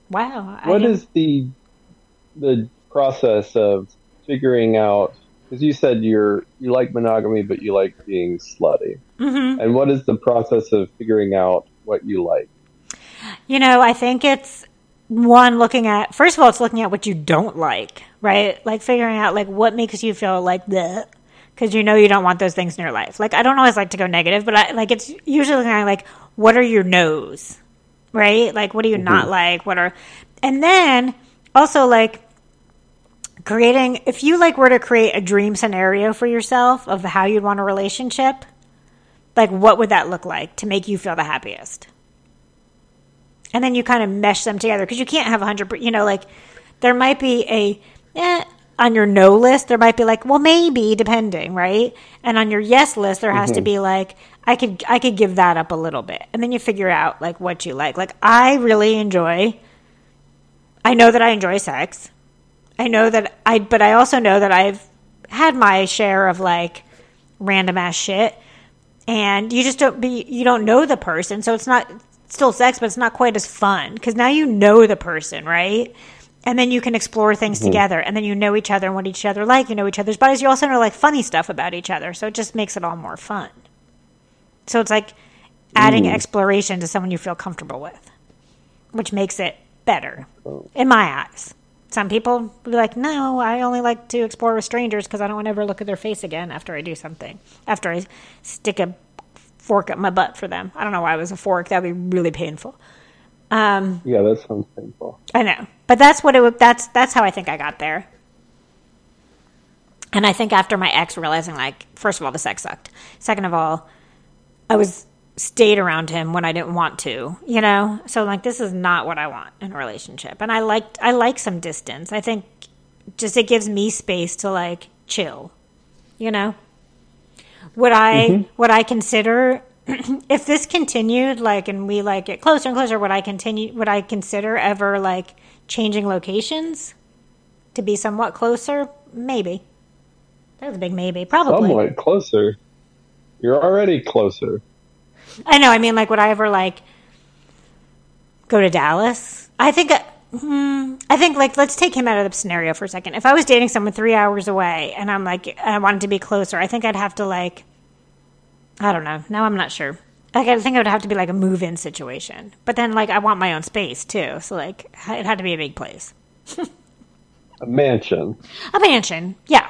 [SPEAKER 2] Wow.
[SPEAKER 3] What is the the process of figuring out? Because you said you're you like monogamy, but you like being slutty. Mm-hmm. And what is the process of figuring out what you like?
[SPEAKER 2] You know, I think it's one looking at first of all, it's looking at what you don't like, right? Like figuring out like what makes you feel like the because you know you don't want those things in your life. Like I don't always like to go negative, but I like it's usually looking at like what are your no's, right? Like what do you not like? What are and then also like creating if you like were to create a dream scenario for yourself of how you'd want a relationship, like what would that look like to make you feel the happiest? and then you kind of mesh them together because you can't have a hundred. You know, like there might be a eh, on your no list. There might be like, well, maybe depending, right? And on your yes list, there has to be like, I could I could give that up a little bit, and then you figure out like what you like. Like I really enjoy. I know that I enjoy sex. I know that I, but I also know that I've had my share of like random ass shit. And you just don't be you don't know the person so it's not still sex but it's not quite as fun. Because now you know the person right? And then you can explore things mm-hmm. together and then you know each other and what each other like you know each other's bodies. You also know like funny stuff about each other so it just makes it all more fun. So it's like adding mm. exploration to someone you feel comfortable with which makes it better in my eyes some people be like, no, I only like to explore with strangers because I don't want to ever look at their face again after I do something. After I stick a fork up my butt for them. I don't know why it was a fork. That would be really painful. Um,
[SPEAKER 3] Yeah, that sounds painful.
[SPEAKER 2] I know, but that's what it. would That's that's how I think I got there. And I think after my ex realizing, like, first of all, the sex sucked. Second of all, I was stayed around him when I didn't want to, you know. So like, this is not what I want in a relationship. And I liked I like some distance. I think just it gives me space to like chill, you know. Would I mm-hmm. would I consider if this continued like and we like get closer and closer? Would I continue? Would I consider ever like changing locations to be somewhat closer? Maybe. That was a big maybe. Probably.
[SPEAKER 3] Somewhat closer. You're already closer.
[SPEAKER 2] I know. I mean, like, would I ever like go to Dallas? I think. uh, Hmm, I think like let's take him out of the scenario for a second. If I was dating someone three hours away and I'm like I wanted to be closer, I think I'd have to like I don't know. Now I'm not sure. Like I think it would have to be like a move-in situation. But then like I want my own space too, so like it had to be a big place,
[SPEAKER 3] A mansion.
[SPEAKER 2] a mansion. Yeah,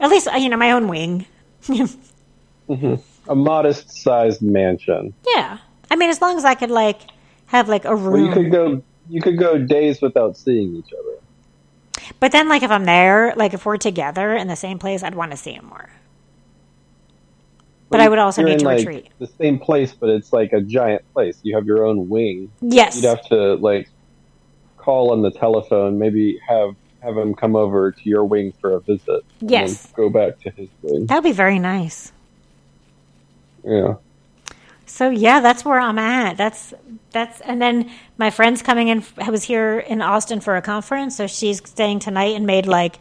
[SPEAKER 2] at least uh, you know my own wing.
[SPEAKER 3] A modest sized mansion.
[SPEAKER 2] yeah, I mean as long as I could like have like a room.
[SPEAKER 3] Well, you could go. You could go days without seeing each other.
[SPEAKER 2] But then, like, if I'm there, like, if we're together in the same place, I'd want to see him more. But I would also need
[SPEAKER 3] in,
[SPEAKER 2] to
[SPEAKER 3] like,
[SPEAKER 2] retreat.
[SPEAKER 3] The same place, but it's like a giant place. You have your own wing.
[SPEAKER 2] Yes.
[SPEAKER 3] You'd have to like call on the telephone. Maybe have have him come over to your wing for a visit.
[SPEAKER 2] Yes.
[SPEAKER 3] go back to his wing.
[SPEAKER 2] That would be very nice.
[SPEAKER 3] Yeah.
[SPEAKER 2] So yeah, that's where I'm at. That's that's and then my friend's coming in. I was here in Austin for a conference, so she's staying tonight and made like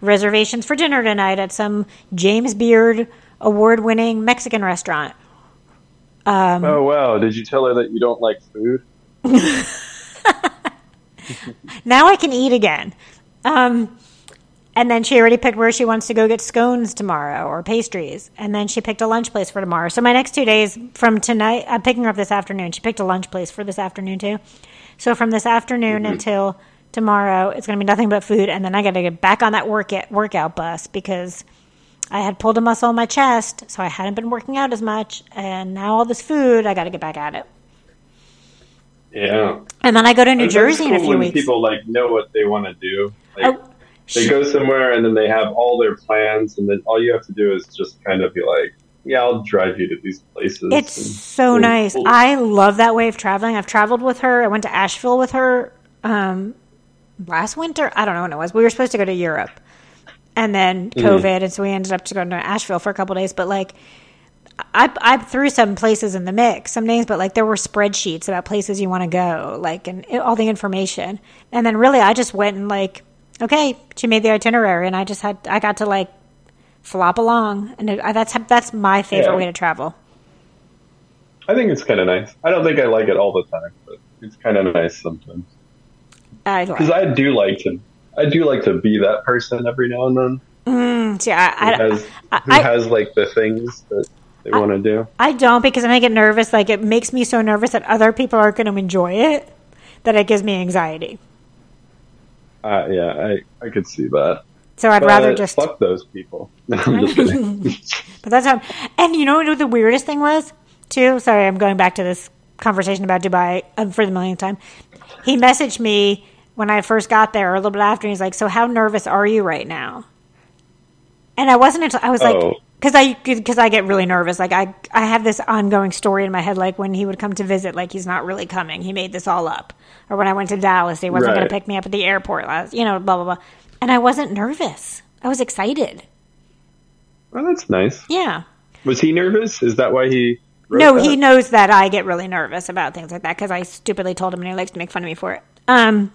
[SPEAKER 2] reservations for dinner tonight at some James Beard award-winning Mexican restaurant. Um,
[SPEAKER 3] oh wow! Did you tell her that you don't like food?
[SPEAKER 2] now I can eat again. Um, and then she already picked where she wants to go get scones tomorrow or pastries. And then she picked a lunch place for tomorrow. So my next two days from tonight, I'm picking her up this afternoon. She picked a lunch place for this afternoon too. So from this afternoon mm-hmm. until tomorrow, it's going to be nothing but food. And then I got to get back on that work workout bus because I had pulled a muscle in my chest. So I hadn't been working out as much. And now all this food, I got to get back at it.
[SPEAKER 3] Yeah.
[SPEAKER 2] And then I go to New Jersey
[SPEAKER 3] cool
[SPEAKER 2] in a few
[SPEAKER 3] when
[SPEAKER 2] weeks.
[SPEAKER 3] People like know what they want to do. Like,
[SPEAKER 2] Oh,
[SPEAKER 3] they go somewhere and then they have all their plans, and then all you have to do is just kind of be like, "Yeah, I'll drive you to these places."
[SPEAKER 2] It's
[SPEAKER 3] and
[SPEAKER 2] so nice. I love that way of traveling. I've traveled with her. I went to Asheville with her um, last winter. I don't know when it was. We were supposed to go to Europe, and then
[SPEAKER 3] Mm-hmm.
[SPEAKER 2] COVID, and so we ended up to going to Asheville for a couple days. But like, I I threw some places in the mix, some names, but like there were spreadsheets about places you want to go, like and all the information. And then really, I just went and like, okay, she made the itinerary, and I just had I got to like flop along, and it, that's that's my favorite
[SPEAKER 3] Yeah.
[SPEAKER 2] way to travel.
[SPEAKER 3] I think it's kind of nice. I don't think I like it all the time, but it's kind of nice sometimes.
[SPEAKER 2] I
[SPEAKER 3] Because I do like to, I do like to be that person every now and then
[SPEAKER 2] Mm, yeah, I,
[SPEAKER 3] who has,
[SPEAKER 2] I,
[SPEAKER 3] who has like the things that they want to do.
[SPEAKER 2] I don't because I get nervous. Like it makes me so nervous that other people aren't going to enjoy it that it gives me anxiety.
[SPEAKER 3] Uh, yeah, I, I could see that.
[SPEAKER 2] So I'd
[SPEAKER 3] But
[SPEAKER 2] rather just.
[SPEAKER 3] fuck those people. Kidding.
[SPEAKER 2] But that's how. And you know what the weirdest thing was too? Sorry, I'm going back to this conversation about Dubai um, for the millionth time. He messaged me when I first got there, or a little bit after. And he's like, "So how nervous are you right now?" And I wasn't until I was like,
[SPEAKER 3] Oh.
[SPEAKER 2] because I because I get really nervous. Like I I have this ongoing story in my head. Like when he would come to visit, like he's not really coming. He made this all up. Or when I went to Dallas, he wasn't going to pick me up at the airport last. You know, blah blah blah. And I wasn't nervous. I was excited.
[SPEAKER 3] well, that's nice.
[SPEAKER 2] Yeah.
[SPEAKER 3] Was he nervous? Is that why he?
[SPEAKER 2] No,
[SPEAKER 3] that?
[SPEAKER 2] he knows that I get really nervous about things like that because I stupidly told him and he likes to make fun of me for it. Um,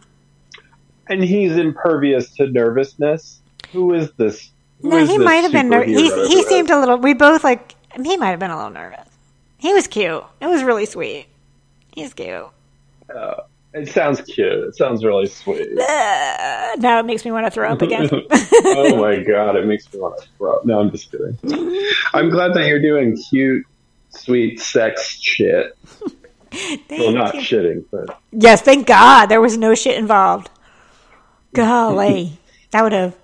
[SPEAKER 3] And he's impervious to nervousness. Who is this? Who
[SPEAKER 2] no,
[SPEAKER 3] is
[SPEAKER 2] he
[SPEAKER 3] this
[SPEAKER 2] might have been nervous. He, he seemed a little, we both like, he might have been a little nervous. He was cute. It was really sweet. He's cute.
[SPEAKER 3] It sounds cute. It sounds really sweet.
[SPEAKER 2] Uh, now it makes me want to throw up again.
[SPEAKER 3] oh my god, it makes me want to throw. Up. No, I'm just kidding. I'm glad that you're doing cute, sweet sex shit. Well, not
[SPEAKER 2] you.
[SPEAKER 3] shitting, but
[SPEAKER 2] Yes, thank God there was no shit involved. Golly, that would have.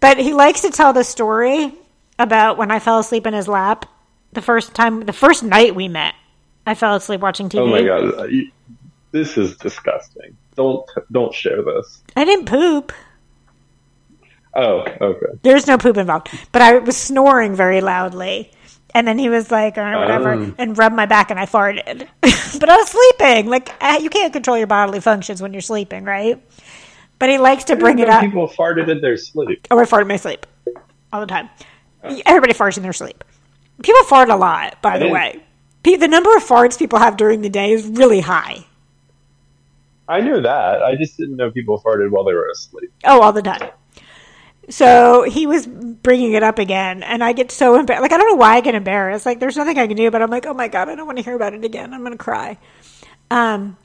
[SPEAKER 2] But he likes to tell the story about when I fell asleep in his lap the first time, the first night we met. I fell asleep watching TV.
[SPEAKER 3] oh my god, you- this is disgusting. Don't don't share this.
[SPEAKER 2] I didn't poop.
[SPEAKER 3] Oh, okay.
[SPEAKER 2] There's no poop involved. But I was snoring very loudly. And then he was like, or whatever,
[SPEAKER 3] Oh.
[SPEAKER 2] and rubbed my back and I farted. but I was sleeping. Like, uh, you can't control your bodily functions when you're sleeping, right? But he likes to bring it up.
[SPEAKER 3] People farted in their sleep.
[SPEAKER 2] Oh, I fart in my sleep all the time. Everybody farts in their sleep. People fart a lot, by the
[SPEAKER 3] didn't-
[SPEAKER 2] way. The number of farts people have during the day is really high.
[SPEAKER 3] I knew that. I just didn't know people farted while they were asleep.
[SPEAKER 2] Oh, all the time. So he was bringing it up again, and I get so embarrassed. Like, I don't know why I get embarrassed. Like, there's nothing I can do, but I'm like, oh my God, I don't want to hear about it again. I'm going to cry. Um,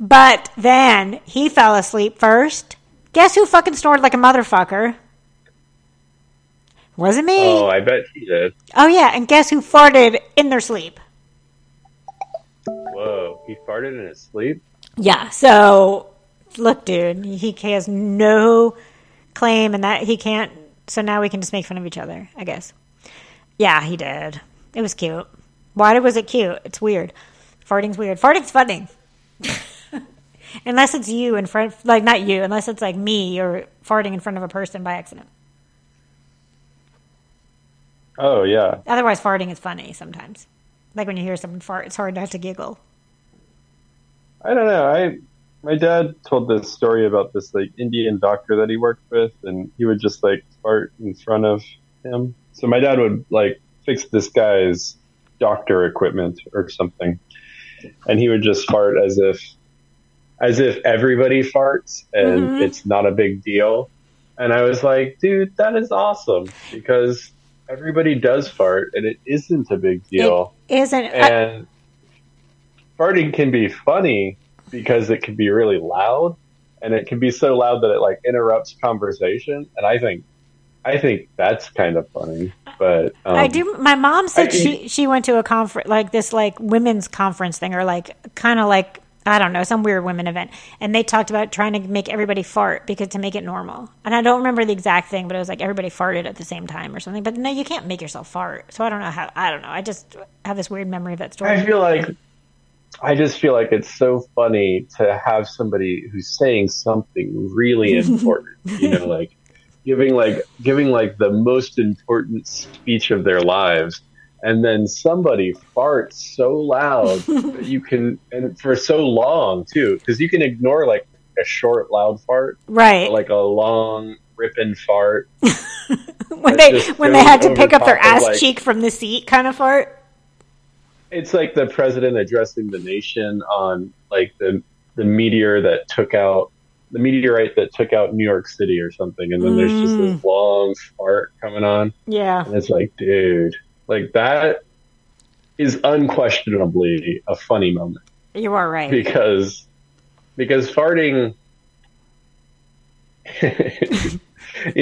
[SPEAKER 2] but then he fell asleep first. Guess who fucking snored like a motherfucker? Wasn't me.
[SPEAKER 3] Oh, I bet he did.
[SPEAKER 2] Oh yeah, and guess who farted in their sleep?
[SPEAKER 3] Whoa, he farted in his sleep.
[SPEAKER 2] Yeah. So look, dude, he has no claim, and that he can't. So now we can just make fun of each other, I guess. Yeah, he did. It was cute. Why was it cute? It's weird. Farting's weird. Farting's funny. unless it's you in front, like not you, unless it's like me or farting in front of a person by accident.
[SPEAKER 3] Oh yeah,
[SPEAKER 2] Otherwise, farting is funny sometimes. Like when you hear someone fart, it's hard not to giggle.
[SPEAKER 3] I don't know. I my dad told this story about this like Indian doctor that he worked with, and he would just like fart in front of him. So my dad would like fix this guy's doctor equipment or something, and he would just fart as if as if everybody farts and
[SPEAKER 2] Mhm.
[SPEAKER 3] it's not a big deal. And I was like, dude, that is awesome because everybody does fart and it isn't a big deal
[SPEAKER 2] Isn't I,
[SPEAKER 3] and farting can be funny because it can be really loud and it can be so loud that it like interrupts conversation. And I think, I think that's kind of funny. But um,
[SPEAKER 2] I do. My mom said
[SPEAKER 3] I-
[SPEAKER 2] she she went to a conference like this like women's conference thing or like kind of like I don't know some weird women event, and they talked about trying to make everybody fart because to make it normal. And I don't remember the exact thing, but it was like everybody farted at the same time or something. But no, you can't make yourself fart. So I don't know how. I don't know. I just have this weird memory of that story.
[SPEAKER 3] I feel like I just feel like it's so funny to have somebody who's saying something really important. you know, like giving like giving like the most important speech of their lives. And then somebody farts so loud that you can, and for so long too, because you can ignore like a short loud fart,
[SPEAKER 2] right.
[SPEAKER 3] like a long ripping fart.
[SPEAKER 2] when they when they had to pick up their ass
[SPEAKER 3] like-
[SPEAKER 2] cheek from the seat kind of fart.
[SPEAKER 3] It's like the president addressing the nation on like the the meteor that took out the meteorite that took out New York City or something, and then there's just this mm. long fart coming on,
[SPEAKER 2] Yeah.
[SPEAKER 3] and it's like, dude, like that is unquestionably a funny moment
[SPEAKER 2] You are right.
[SPEAKER 3] because because farting you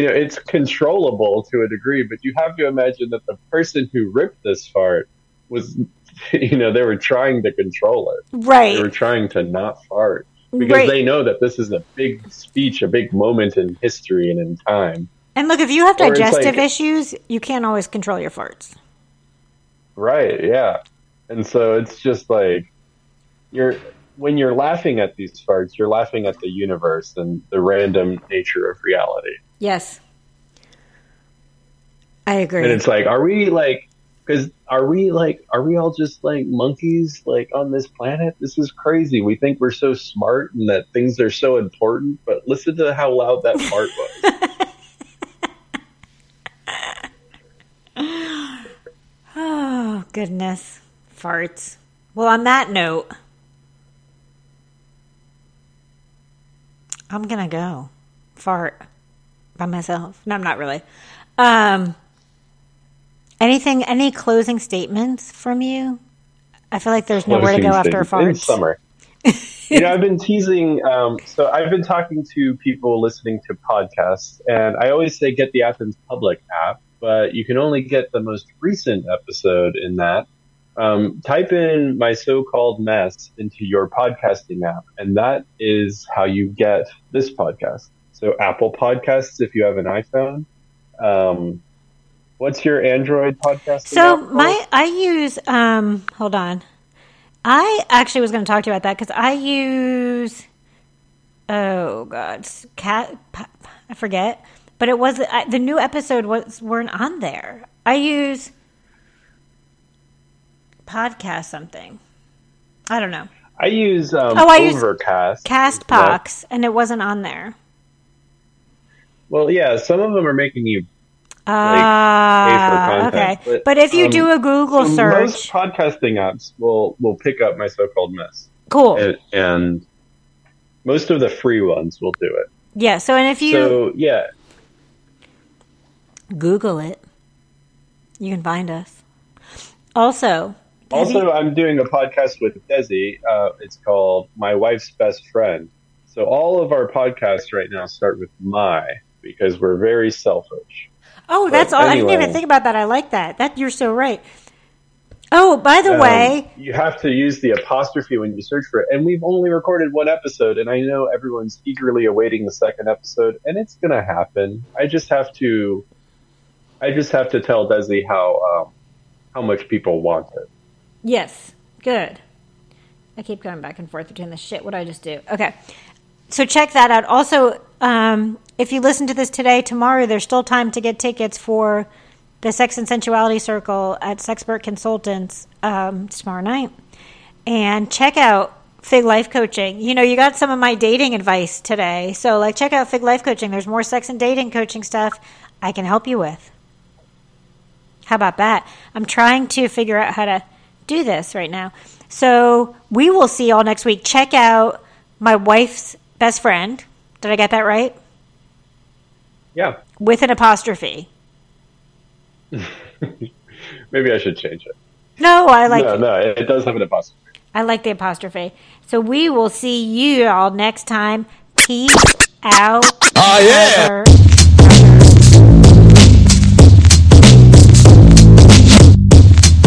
[SPEAKER 3] know it's controllable to a degree but you have to imagine that the person who ripped this fart was you know they were trying to control it Right. they were trying to not fart because
[SPEAKER 2] Right.
[SPEAKER 3] they know that this is a big speech a big moment in history and in time
[SPEAKER 2] And look, if you have digestive
[SPEAKER 3] like-
[SPEAKER 2] issues, you can't always control your farts.
[SPEAKER 3] right yeah and so it's just like you're when you're laughing at these farts you're laughing at the universe and the random nature of reality
[SPEAKER 2] Yes. I agree.
[SPEAKER 3] And it's like, are we like, because are we like, are we all just like monkeys like on this planet? This is crazy. We think we're so smart and that things are so important, but listen to how loud that fart was.
[SPEAKER 2] oh, goodness. Farts. Well, on that note, I'm going to go fart by myself. No, I'm not really. Um, anything, any closing statements from you? I feel like there's nowhere to go after.
[SPEAKER 3] In
[SPEAKER 2] farts.
[SPEAKER 3] summer. you know, I've been teasing. Um, so I've been talking to people listening to podcasts, and I always say get the Athens Public app, but you can only get the most recent episode in that. Um, type in my so-called mess into your podcasting app, and that is how you get this podcast. So Apple Podcasts, if you have an iPhone. Um, what's your Android podcast?
[SPEAKER 2] So my I use um hold on. I actually was going to talk to you about that cuz I use oh god, cat I forget, but it was I, the new episode was weren't on there. I use podcast something. I don't know.
[SPEAKER 3] I use um,
[SPEAKER 2] Oh, I use
[SPEAKER 3] Overcast.
[SPEAKER 2] Castbox and it wasn't on there.
[SPEAKER 3] Well, yeah, some of them are making you.
[SPEAKER 2] Ah,
[SPEAKER 3] content,
[SPEAKER 2] okay.
[SPEAKER 3] but,
[SPEAKER 2] But, if you
[SPEAKER 3] um,
[SPEAKER 2] do a Google
[SPEAKER 3] so
[SPEAKER 2] search,
[SPEAKER 3] Most podcasting apps will will pick up my so-called mess,
[SPEAKER 2] cool.
[SPEAKER 3] and, and most of the free ones will do it.
[SPEAKER 2] yeah. So and if you
[SPEAKER 3] So yeah,
[SPEAKER 2] Google it. You can find us. Also,
[SPEAKER 3] Also,
[SPEAKER 2] you-
[SPEAKER 3] I'm doing a podcast with Desi. Uh, it's called My Wife's Best Friend. So all of our podcasts right now start with my because we're very selfish.
[SPEAKER 2] Oh, that's all. I didn't even think about that. I like that. That you're so right. Oh, by the
[SPEAKER 3] Um,
[SPEAKER 2] way,
[SPEAKER 3] you have to use the apostrophe when you search for it. And we've only recorded one episode, and I know everyone's eagerly awaiting the second episode, and it's gonna happen. I just have to, I just have to tell Desi how um, how much people want it.
[SPEAKER 2] yes, good. I keep going back and forth between the shit. What did I just do? Okay, so check that out. Also, um, if you listen to this today, tomorrow, there's still time to get tickets for the Sex and Sensuality Circle at Sexpert Consultants um, tomorrow night. And check out Fig Life Coaching. You know, you got some of my dating advice today. So, like, check out Fig Life Coaching. There's more sex and dating coaching stuff I can help you with. How about that? I'm trying to figure out how to do this right now. So, we will see y'all next week. Check out my wife's best friend. Did I get that right?
[SPEAKER 3] Yeah,
[SPEAKER 2] With an apostrophe.
[SPEAKER 3] maybe I should change it.
[SPEAKER 2] No, I like
[SPEAKER 3] no, no, it does have an apostrophe.
[SPEAKER 2] I like the apostrophe. So we will see you all next time. Peace out.
[SPEAKER 1] Oh, yeah.
[SPEAKER 2] mother-